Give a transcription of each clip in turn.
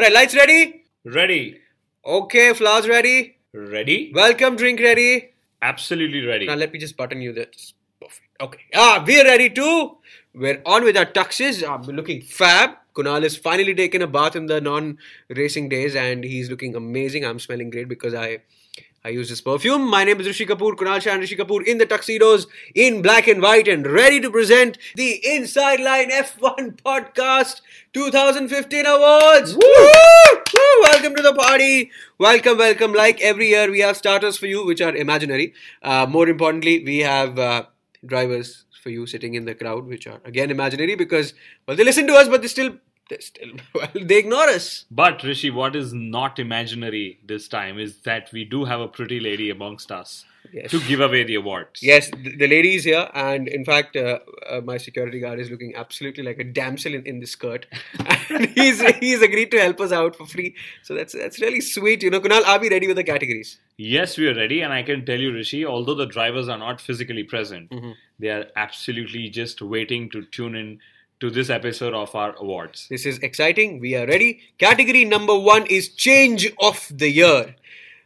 All right, lights ready? Ready. Okay, flowers ready? Ready? Welcome drink ready? Absolutely ready. Now let me just button you this. Perfect. Okay. Ah, we're ready too. We're on with our tuxes. I'm looking fab. Kunal has finally taken a bath in the non-racing days and he's looking amazing. I'm smelling great because I I use this perfume. My name is Rishi Kapoor, Kunal Shah and Rishi Kapoor in the tuxedos in black and white and ready to present the Inside Line F1 Podcast 2015 Awards. Woo! Woo! Welcome to the party. Welcome, welcome. Like every year, we have starters for you, which are imaginary. Uh, more importantly, we have uh, drivers for you sitting in the crowd, which are again imaginary because well, they listen to us, but they still they still well, they ignore us. But Rishi, what is not imaginary this time is that we do have a pretty lady amongst us Yes. to give away the awards. Yes, the, lady is here, and in fact, uh, uh, my security guard is looking absolutely like a damsel in, in the skirt, and he's he's agreed to help us out for free. So that's that's really sweet. You know, Kunal, are we ready with the categories? Yes, we are ready, and I can tell you, Rishi, although the drivers are not physically present, Mm-hmm. they are absolutely just waiting to tune in to this episode of our awards. This is exciting. We are ready. Category number one is change of the year.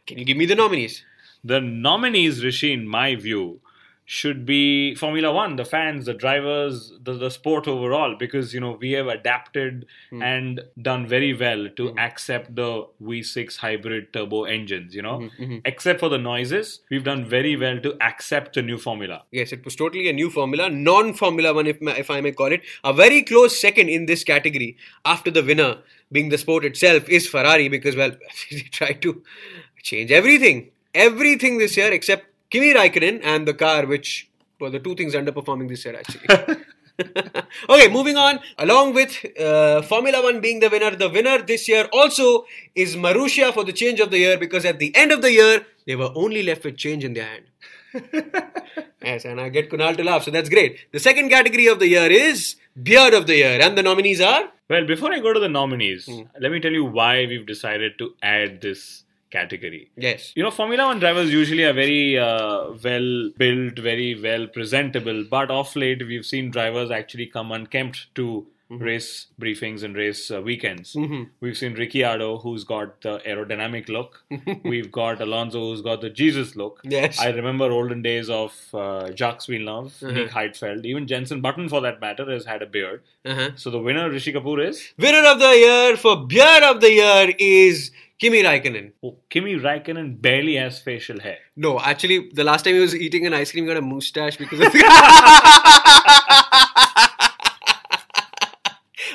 Can you give me the nominees? The nominees, Rishi, in my view, should be Formula One, the fans, the drivers, the, the sport overall, because you know we have adapted hmm. and done very well to hmm. accept the V6 hybrid turbo engines. You know, hmm, except for the noises, we've done very well to accept the new formula. Yes, it was totally a new formula, non-formula one, if, if I may call it. A very close second in this category, after the winner being the sport itself, is Ferrari because well, they tried to change everything, everything this year except Kimi Raikkonen and the car, which were the two things underperforming this year actually. okay, moving on. Along with uh, Formula One being the winner, the winner this year also is Marussia for the change of the year because at the end of the year they were only left with change in their hand. yes, and I get Kunal to laugh, so that's great. The second category of the year is Beard of the Year, and the nominees are Well, before I go to the nominees, let me tell you why we've decided to add this category. yes, You know, Formula One drivers usually are very uh, well built, very well presentable, but off late we've seen drivers actually come unkempt to race briefings and race uh, weekends. We've seen Ricciardo, who's got the aerodynamic look. We've got Alonso, who's got the Jesus look. Yes. I remember olden days of uh, Jacques Villeneuve, Nick Heidfeld, even Jensen Button, for that matter, has had a beard. uh-huh. So the winner, Rishi Kapoor, is winner of the year for Beard of the Year is Kimi Raikkonen. oh, Kimi Raikkonen barely has facial hair. No, actually, the last time he was eating an ice cream, he got a moustache because of.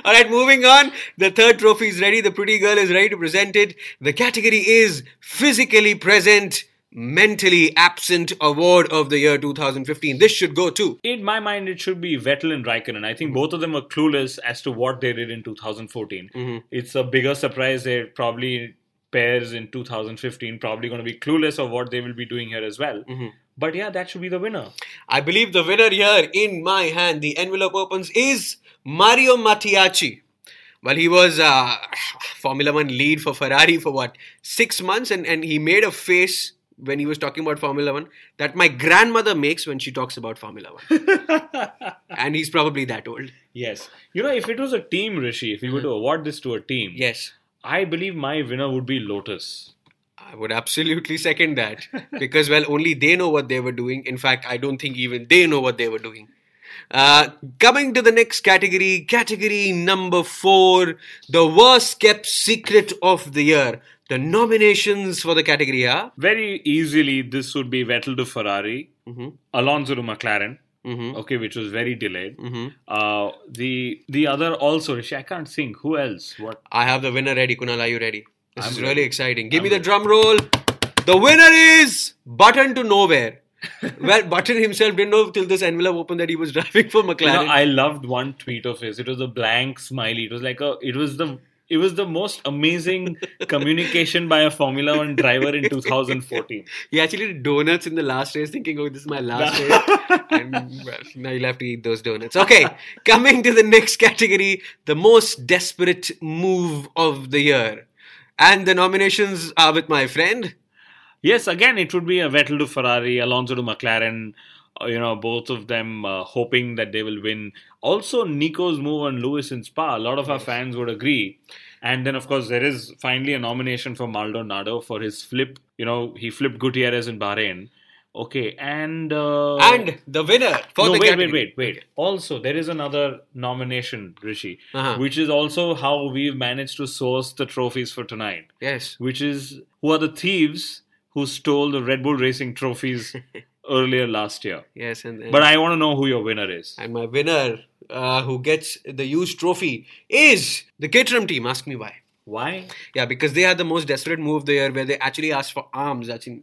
All right, moving on. The third trophy is ready. The pretty girl is ready to present it. The category is physically present, mentally absent award of the year 2015. This should go too. In my mind, it should be Vettel and Raikkonen. I think hmm. both of them are clueless as to what they did in 2014. Mm-hmm. It's a bigger surprise. They're probably pairs in 2015, probably going to be clueless of what they will be doing here as well. But yeah, that should be the winner. I believe the winner here in my hand, the envelope opens, is Marco Mattiacci. Well, he was uh, Formula One lead for Ferrari for what, six months? And, and he made a face when he was talking about Formula One that my grandmother makes when she talks about Formula One. and he's probably that old. Yes. You know, if it was a team, Rishi, if we were to award this to a team, Yes. I believe my winner would be Lotus. I would absolutely second that because, well, only they know what they were doing. In fact, I don't think even they know what they were doing. Uh, coming to the next category, category number four, the worst kept secret of the year. The nominations for the category are Very easily, this would be Vettel to Ferrari, Alonso to McLaren. Okay, which was very delayed. Uh, the the other also, Rishi, I can't think. Who else? What? I have the winner ready. Kunal, are you ready? This I'm is ready. really exciting. Give I'm me the ready. drum roll. The winner is Button to nowhere. well, Button himself didn't know till this envelope opened that he was driving for You know, McLaren. I loved one tweet of his. It was a blank smiley. It was like a. It was the. It was the most amazing communication by a Formula One driver in 2014. he actually did donuts in the last race, thinking, "Oh, this is my last race." and well, now you'll have to eat those donuts. Okay, coming to the next category, the most desperate move of the year, and the nominations are with my friend. Yes, again, it would be a Vettel to Ferrari, Alonso to McLaren. You know, both of them uh, hoping that they will win. Also, Nico's move on Lewis in Spa. A lot of our fans would agree. And then, of course, there is finally a nomination for Maldonado for his flip. You know, he flipped Gutierrez in Bahrain. Okay, and uh, and the winner for no, the wait, category. wait, wait, wait. Also, there is another nomination, Rishi, Uh-huh. which is also how we've managed to source the trophies for tonight Yes. which is who are the thieves who stole the Red Bull Racing trophies earlier last year. Yes, and, and But I want to know who your winner is. and my winner, uh, who gets the used trophy, is the Caterham team. Ask me why. Why? Yeah, because they had the most desperate move of the year, where they actually asked for arms. Actually,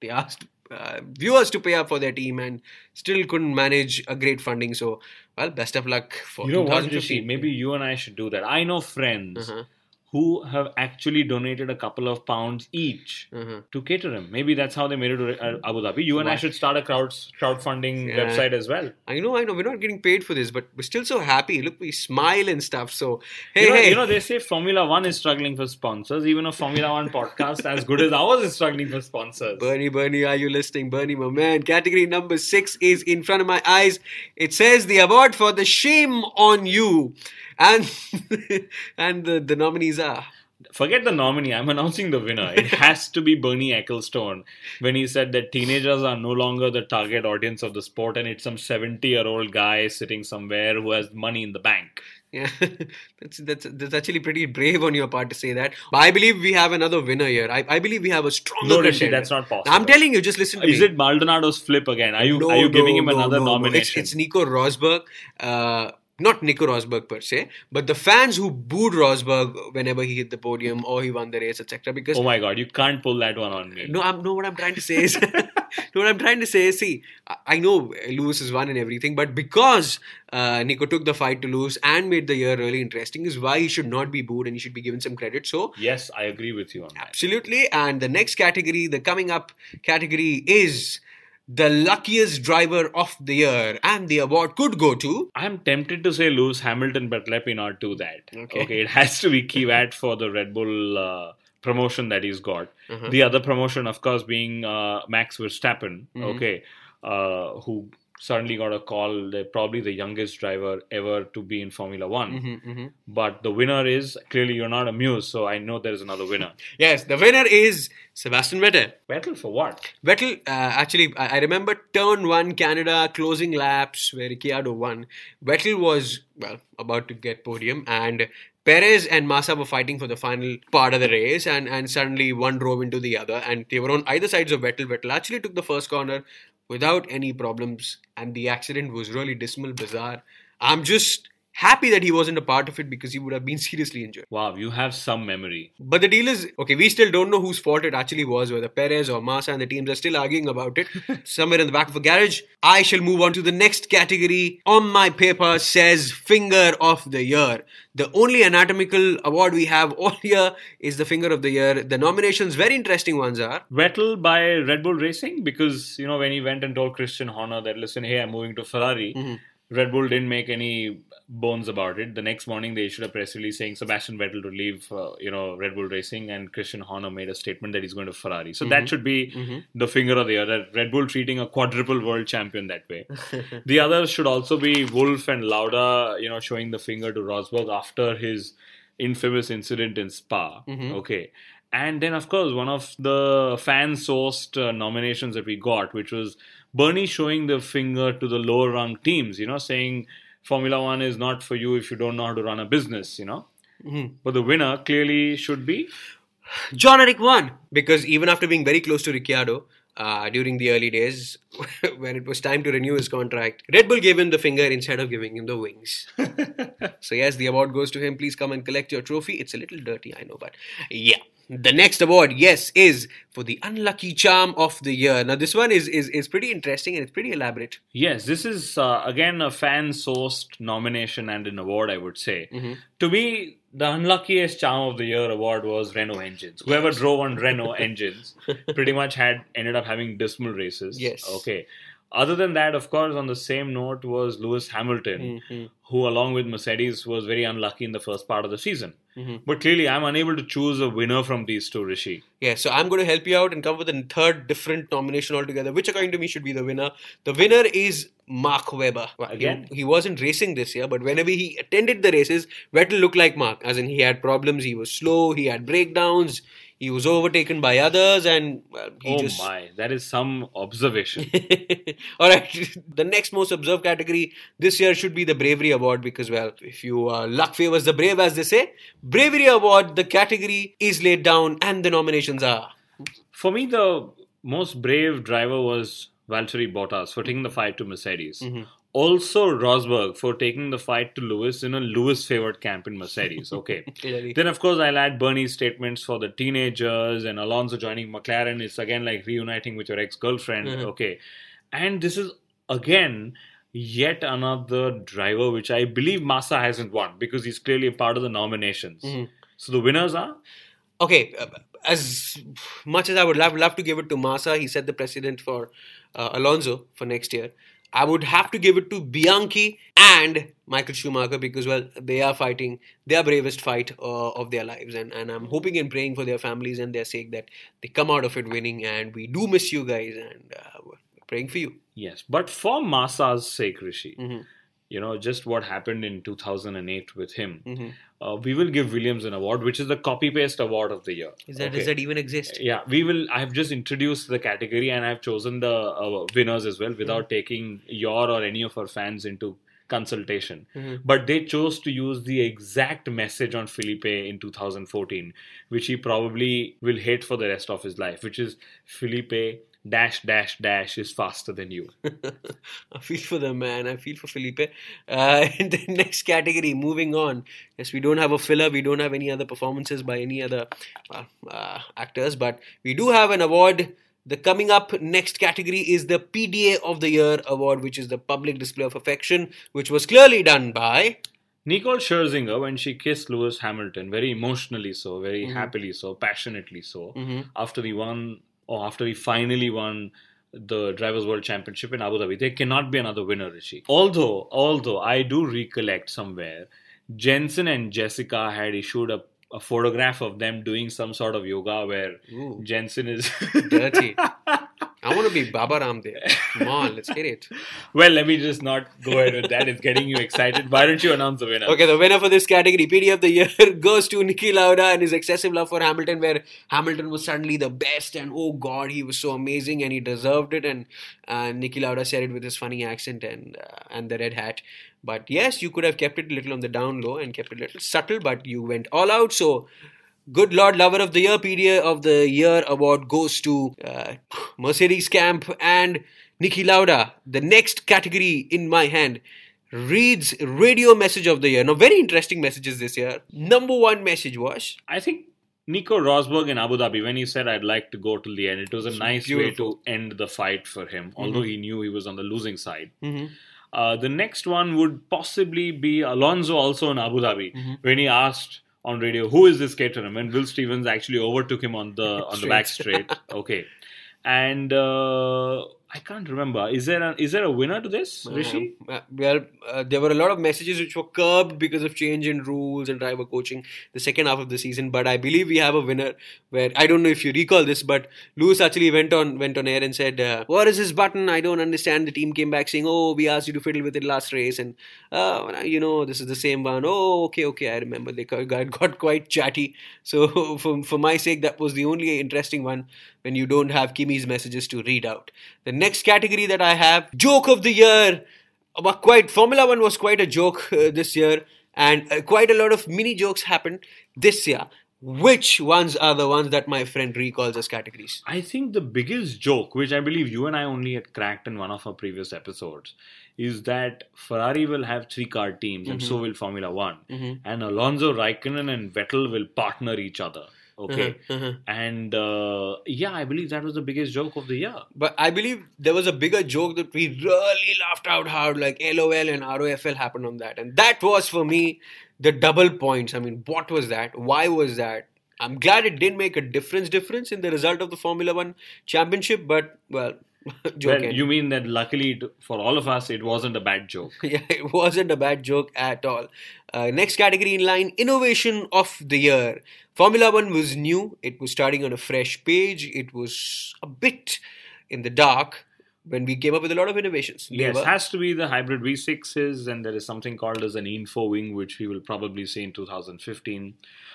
they asked uh, viewers to pay up for their team, and still couldn't manage a great funding. So, well, best of luck for You know what, 2015. Rishi? Maybe you and I should do that. I know friends Uh-huh. Who have actually donated a couple of pounds each Uh-huh. to Caterham. Maybe that's how they made it to uh, Abu Dhabi. You and I should start a crowd crowdfunding Yeah. website as well. I know, I know. We're not getting paid for this, but we're still so happy. Look, we smile and stuff. So, hey, you, know, hey. you know, they say Formula One is struggling for sponsors. Even a Formula One podcast as good as ours is struggling for sponsors. Bernie, Bernie, are you listening? Bernie, my man. Category number six is in front of my eyes. It says the award for the shame on you. And and the, the nominees are. Forget the nominee. I'm announcing the winner. It has to be Bernie Ecclestone when he said that teenagers are no longer the target audience of the sport and it's some 70 year old guy sitting somewhere who has money in the bank. Yeah, that's, that's that's actually pretty brave on your part to say that. But I believe we have another winner here. I, I believe we have a stronger No, Rishi, that's not possible. I'm telling you, just listen to Is me. it Maldonado's flip again? Are you No, are you giving him no, another no, no. nomination? It's, it's Nico Rosberg. Uh, not Nico Rosberg per se, but the fans who booed Rosberg whenever he hit the podium or he won the race, etc. Because oh my god, you can't pull that one on me. no, I'm no. What I'm trying to say is, no, what I'm trying to say is, see, I- know Lewis has won and everything, but because uh, Nico took the fight to Lewis and made the year really interesting, is why he should not be booed and he should be given some credit. So. Yes, I agree with you on that. Absolutely. And the next category, the coming up category is the luckiest driver of the year. And the award could go to. I'm tempted to say Lewis Hamilton, but let me not do that. Okay. it has to be Kvyat for the Red Bull uh, promotion that he's got. Uh-huh. The other promotion, of course, being uh, Max Verstappen, Mm-hmm. okay, uh, who suddenly got a call. They're probably the youngest driver ever to be in Formula One. Mm-hmm, But the winner is clearly you're not amused, so I know there is another winner. Yes, the winner is Sebastian Vettel. Vettel for what? Vettel, uh, actually, I, I remember turn one Canada closing laps where Ricciardo won. Vettel was, well, about to get podium and Perez and Massa were fighting for the final part of the race and, and suddenly one drove into the other and they were on either sides of Vettel. Vettel actually took the first corner without any problems and the accident was really dismal, bizarre. I'm just happy that he wasn't a part of it because he would have been seriously injured. Wow, you have some memory. But the deal is okay, we still don't know whose fault it actually was, whether Perez or Massa and the teams are still arguing about it somewhere in the back of a garage. I shall move on to the next category. On my paper says Finger of the Year. The only anatomical award we have all year is the Finger of the Year. The nominations, very interesting ones are. Vettel by Red Bull Racing because you know when he went and told Christian Horner that listen, hey, I'm moving to Ferrari. Mm-hmm. Red Bull didn't make any bones about it. The next morning, they issued a press release saying Sebastian Vettel to leave, uh, you know, Red Bull Racing, and Christian Horner made a statement that he's going to Ferrari. So Mm-hmm. that should be the finger of the other. Red Bull treating a quadruple world champion that way. the other should also be Wolf and Lauda, you know, showing the finger to Rosberg after his infamous incident in Spa. Mm-hmm. Okay. And then, of course, one of the fan sourced uh, nominations that we got, which was Bernie showing the finger to the lower rung teams, you know, saying Formula One is not for you if you don't know how to run a business, you know. Mm-hmm. But the winner clearly should be Jean-Eric Vergne because even after being very close to Ricciardo uh, during the early days, when it was time to renew his contract, Red Bull gave him the finger instead of giving him the wings. so yes, the award goes to him. Please come and collect your trophy. It's a little dirty, I know, but yeah. The next award, yes, is for the unlucky charm of the year. Now, this one is is, is pretty interesting and it's pretty elaborate. Yes, this is uh, again a fan sourced nomination and an award, I would say. Mm-hmm. To me, the unluckiest charm of the year award was Renault engines. Whoever drove on Renault engines pretty much had ended up having dismal races. Yes. Okay. Other than that, of course, on the same note was Lewis Hamilton, Mm-hmm. who, along with Mercedes, was very unlucky in the first part of the season. Mm-hmm. But clearly, I'm unable to choose a winner from these two, Rishi. Yeah, so I'm going to help you out and come with a third different nomination altogether, which according to me should be the winner. The winner is Mark Webber. Well, he- Again? He, wasn't racing this year, but whenever he attended the races, Vettel looked like Mark. As in, he had problems, he was slow, he had breakdowns, he was overtaken by others, and well, oh just. my, that is some observation. All right, the next most observed category this year should be the Bravery Award because, well, if you uh, luck favors the brave, as they say, Bravery Award, the category is laid down and the nominations are. For me, the most brave driver was Valtteri Bottas for taking the fight to Mercedes. Mm-hmm. Also, Rosberg for taking the fight to Lewis in a Lewis favored camp in Mercedes. Okay. Then, of course, I'll add Bernie's statements for the teenagers and Alonso joining McLaren. It's again like reuniting with your ex girlfriend. Mm-hmm. Okay. And this is again yet another driver which I believe Massa hasn't won because he's clearly a part of the nominations. Mm-hmm. So the winners are okay, uh, as much as I would love, love to give it to Massa, he set the precedent for uh, Alonso for next year. I would have to give it to Bianchi and Michael Schumacher because, well, they are fighting their bravest fight uh, of their lives. And, and I'm hoping and praying for their families and their sake that they come out of it winning. And we do miss you guys and uh, we're praying for you. Yes, but for Massa's sake, Rishi, Mm-hmm. You know, just what happened in 2008 with him, Mm-hmm. uh, we will give Williams an award, which is the copy paste award of the year. Is that, Okay. does that even exist? Yeah, we will. I have just introduced the category and I've chosen the uh, winners as well without taking your or any of our fans into consultation. But they chose to use the exact message on Felipe in 2014, which he probably will hate for the rest of his life, which is Felipe dash dash dash is faster than you. I feel for the man. I feel for Felipe. Uh, in the next category, moving on. Yes, we don't have a filler. We don't have any other performances by any other uh, uh, actors, but we do have an award. The coming up next category is the PDA of the Year award, which is the public display of affection, which was clearly done by. Nicole Scherzinger, when she kissed Lewis Hamilton, very emotionally so, very Mm-hmm. happily so, passionately so, after he won, or after he finally won the Drivers' World Championship in Abu Dhabi. There cannot be another winner, Rishi. Although, although I do recollect somewhere, Jensen and Jessica had issued a, a photograph of them doing some sort of yoga where Ooh. Jensen is Dirty. I want to be Baba Ramdev. Come on, let's get it. well, let me just not go ahead with that. It's getting you excited. Why don't you announce the winner? Okay, the winner for this category, PD of the year, goes to Niki Lauda and his excessive love for Hamilton, where Hamilton was suddenly the best, and oh god, he was so amazing, and he deserved it. And and Niki Lauda said it with his funny accent and uh, and the red hat. But yes, you could have kept it a little on the down low and kept it a little subtle, but you went all out. So. Good Lord Lover of the Year, PDA of the Year award goes to uh, Mercedes Camp and Niki Lauda. The next category in my hand reads radio message of the year. Now, very interesting messages this year. Number one message was I think Nico Rosberg in Abu Dhabi, when he said I'd like to go till the end, it was a nice beautiful. way to end the fight for him, although he knew he was on the losing side. Mm-hmm. Uh, the next one would possibly be Alonso also in Abu Dhabi, Mm-hmm. when he asked on radio, "Who is this Caterham?" and Will Stevens actually overtook him on the on the back straight. Okay, and uh, I can't remember. Is there a, is there a winner to this, Rishi? Uh, well, uh, there were a lot of messages which were curbed because of change in rules and driver coaching the second half of the season. But I believe we have a winner. Where I don't know if you recall this, but Lewis actually went on went on air and said, uh, "What is this button? I don't understand." The team came back saying, "Oh, we asked you to fiddle with it last race, and uh, you know this is the same one." Oh, okay, okay, I remember. They got, got quite chatty. So for for my sake, that was the only interesting one when you don't have Kimi's messages to read out. The next category that I have, joke of the year. But quite Formula One was quite a joke uh, this year, and uh, quite a lot of mini jokes happened this year. Which ones are the ones that my friend recalls as categories? I think the biggest joke, which I believe you and I only had cracked in one of our previous episodes, is that Ferrari will have three car teams and so will Formula One. And Alonso, Raikkonen, and Vettel will partner each other. Okay, Uh-huh, uh-huh. and uh, yeah, I believe that was the biggest joke of the year. But I believe there was a bigger joke that we really laughed out hard, like LOL and ROFL happened on that. And that was for me the double points. I mean, what was that? Why was that? I'm glad it didn't make a difference difference in the result of the Formula One championship, but well, joke Well, you mean that luckily for all of us, it wasn't a bad joke. yeah, it wasn't a bad joke at all. Uh, next category in line innovation of the year. Formula One was new, it was starting on a fresh page, it was a bit in the dark when we came up with a lot of innovations. Yes, has to be the hybrid V6s, and there is something called as an info wing, which we will probably see in 2015.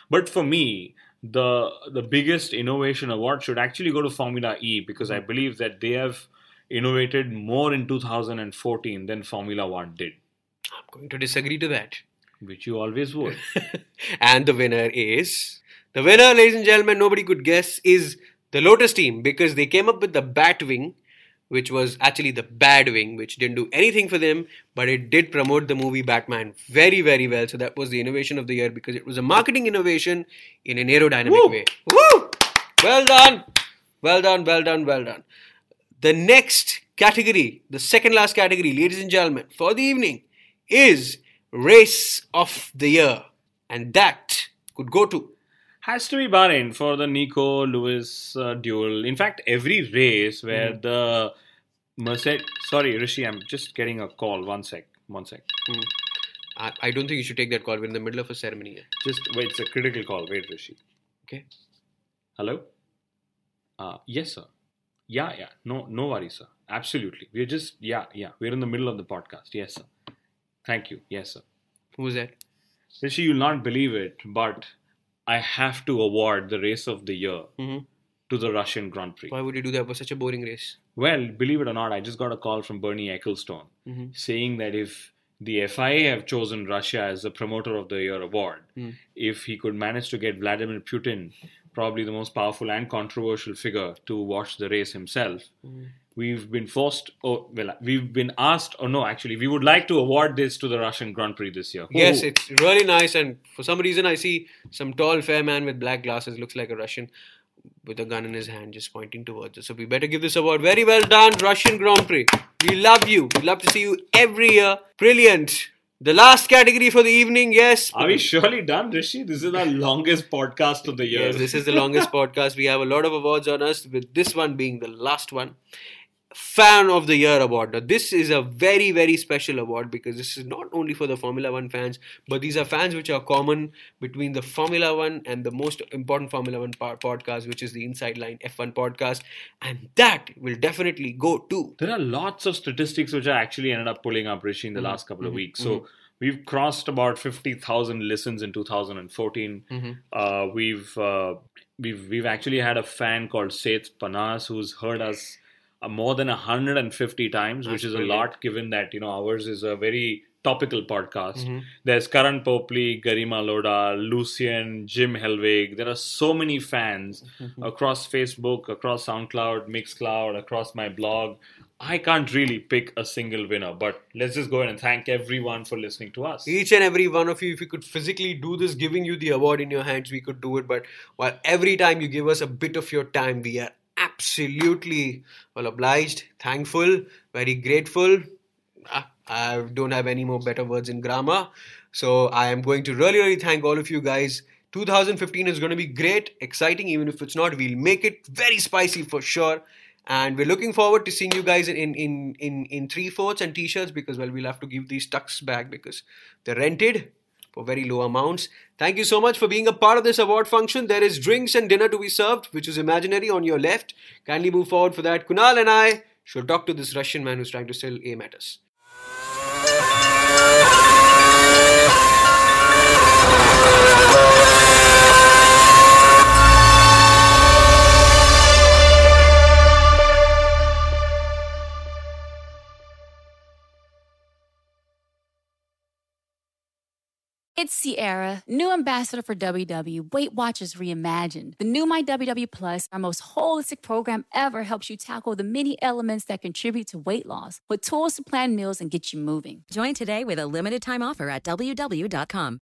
But for me, the the biggest innovation award should actually go to Formula E because I mm-hmm. believe that they have innovated more in 2014 than Formula One did, I'm going to disagree to that. which you always would. and the winner is the winner, ladies and gentlemen, nobody could guess, is the Lotus team because they came up with the Batwing, which was actually the bad wing, which didn't do anything for them, but it did promote the movie Batman very, very well. So that was the innovation of the year because it was a marketing innovation in an aerodynamic Woo! way. Woo! Well done, well done, well done, well done. The next category, the second last category, ladies and gentlemen, for the evening is Race of the Year. And that could go to. Has to be Bahrain for the Nico Lewis uh, duel. In fact, every race where the Mercedes. Sorry, Rishi, I'm just getting a call. One sec. One sec. I, I don't think you should take that call. We're in the middle of a ceremony here. Just wait. It's a critical call. Wait, Rishi. Okay. Hello. Uh, yes, sir. Yeah, yeah. No, no worries, sir. Absolutely. We're just yeah, yeah. We're in the middle of the podcast. Yes, sir. Thank you. Yes, sir. Who was that? Rishi, you'll not believe it, but I have to award the race of the year Mhm. to the Russian Grand Prix. Why would you do that? Was such a boring race. Well, believe it or not, I just got a call from Bernie Ecclestone Mhm. saying that if the FIA have chosen Russia as the promoter of the year award, Mm. if he could manage to get Vladimir Putin, probably the most powerful and controversial figure, to watch the race himself, Mm. We've been forced, oh, well, we've been asked, or no, actually, we would like to award this to the Russian Grand Prix this year. Yes, Who- it's really nice. And for some reason, I see some tall, fair man with black glasses, looks like a Russian, with a gun in his hand, just pointing towards us. So we better give this award. Very well done, Russian Grand Prix. We love you. We love to see you every year. Brilliant. The last category for the evening, yes. Are we surely done, Rishi? This is our longest podcast of the year. Yes, this is the longest podcast. We have a lot of awards on us, with this one being the last one. Fan of the Year award. Now, this is a very, very special award because this is not only for the Formula One fans, but these are fans which are common between the Formula One and the most important Formula One po- podcast, which is the Inside Line F1 podcast. And that will definitely go to. There are lots of statistics which I actually ended up pulling up, Rishi, in the last couple of weeks. So we've crossed about fifty thousand listens in 2014. Uh, we've uh, we've we've actually had a fan called Seth Panas who's heard us more than 150 times, which is a lot given that you know ours is a very topical podcast. Mm-hmm. There's Karan Popley, Garima Loda, Lucian, Jim Helwig. There are so many fans mm-hmm. across Facebook, across SoundCloud, Mixcloud, across my blog. I can't really pick a single winner, but let's just go ahead and thank everyone for listening to us. Each and every one of you, if you could physically do this, giving you the award in your hands, we could do it. But while every time you give us a bit of your time, we are absolutely well obliged, thankful, very grateful. Ah, I don't have any more better words in grammar. So I am going to really, really thank all of you guys. 2015 is going to be great, exciting. Even if it's not, we'll make it very spicy for sure. And we're looking forward to seeing you guys in in in in three fourths and t-shirts because well we'll have to give these tucks back because they're rented for very low amounts. Thank you so much for being a part of this award function. There is drinks and dinner to be served, which is imaginary on your left. Kindly move forward for that. Kunal and I shall talk to this Russian man who's trying to sell aim at us. It's Sierra, new ambassador for WW, Weight Watchers Reimagined. The new My WW Plus, our most holistic program ever, helps you tackle the many elements that contribute to weight loss with tools to plan meals and get you moving. Join today with a limited time offer at WW.com.